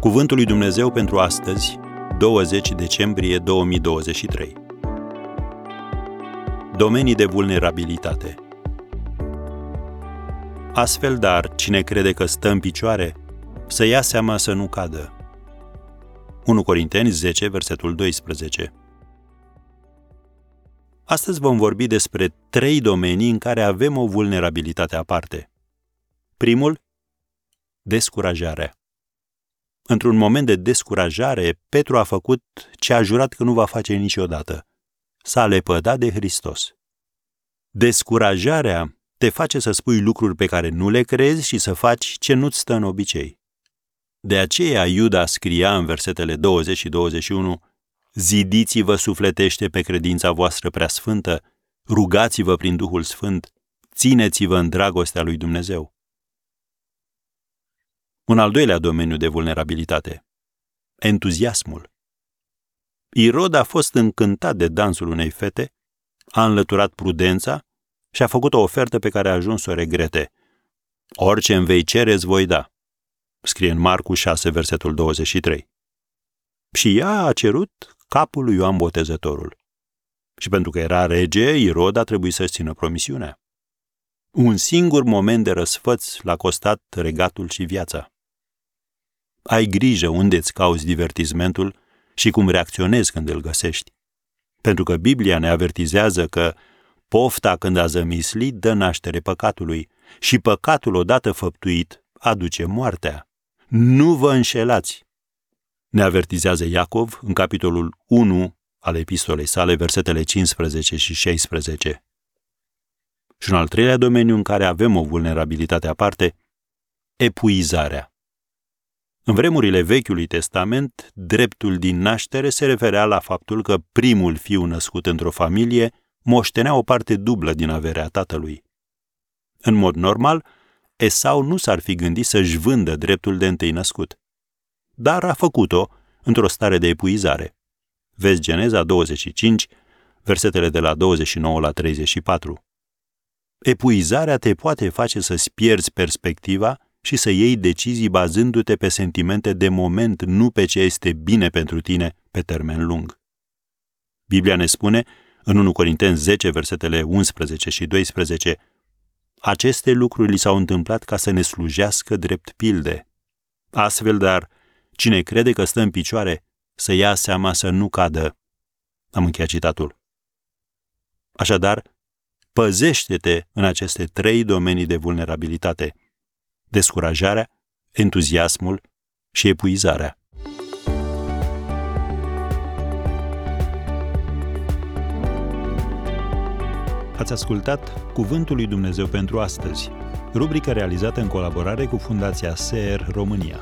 Cuvântul lui Dumnezeu pentru astăzi, 20 decembrie 2023. Domenii de vulnerabilitate. Astfel, dar, cine crede că stă în picioare, să ia seama să nu cadă. 1 Corinteni 10, versetul 12. Astăzi vom vorbi despre trei domenii în care avem o vulnerabilitate aparte. Primul, descurajarea. Într-un moment de descurajare, Petru a făcut ce a jurat că nu va face niciodată. S-a lepădat de Hristos. Descurajarea te face să spui lucruri pe care nu le crezi și să faci ce nu-ți stă în obicei. De aceea Iuda scria în versetele 20 și 21 Zidiți-vă sufletește pe credința voastră prea sfântă, rugați-vă prin Duhul Sfânt, țineți-vă în dragostea lui Dumnezeu. Un al doilea domeniu de vulnerabilitate. Entuziasmul. Irod a fost încântat de dansul unei fete, a înlăturat prudența și a făcut o ofertă pe care a ajuns să o regrete. Orice îmi vei cere, îți voi da. Scrie în Marcu 6, versetul 23. Și ea a cerut capul lui Ioan Botezătorul. Și pentru că era rege, Irod a trebuit să-și țină promisiunea. Un singur moment de răsfăț l-a costat regatul și viața. Ai grijă unde îți cauți divertismentul și cum reacționezi când îl găsești. Pentru că Biblia ne avertizează că pofta când a zămislit dă naștere păcatului și păcatul odată făptuit aduce moartea. Nu vă înșelați! Ne avertizează Iacov în capitolul 1 al epistolei sale, versetele 15 și 16. Și un al treilea domeniu în care avem o vulnerabilitate aparte, epuizarea. În vremurile Vechiului Testament, dreptul din naștere se referea la faptul că primul fiu născut într-o familie moștenea o parte dublă din averea tatălui. În mod normal, Esau nu s-ar fi gândit să-și vândă dreptul de întâi născut. Dar a făcut-o într-o stare de epuizare. Vezi Geneza 25, versetele de la 29 la 34. Epuizarea te poate face să-ți pierzi perspectiva și să iei decizii bazându-te pe sentimente de moment, nu pe ce este bine pentru tine pe termen lung. Biblia ne spune, în 1 Corinteni 10, versetele 11 și 12, aceste lucruri li s-au întâmplat ca să ne slujească drept pilde. Astfel, dar, cine crede că stă în picioare, să ia seama să nu cadă. Am încheiat citatul. Așadar, păzește-te în aceste trei domenii de vulnerabilitate – descurajarea, entuziasmul și epuizarea. Ați ascultat Cuvântul lui Dumnezeu pentru astăzi, rubrica realizată în colaborare cu Fundația SER România.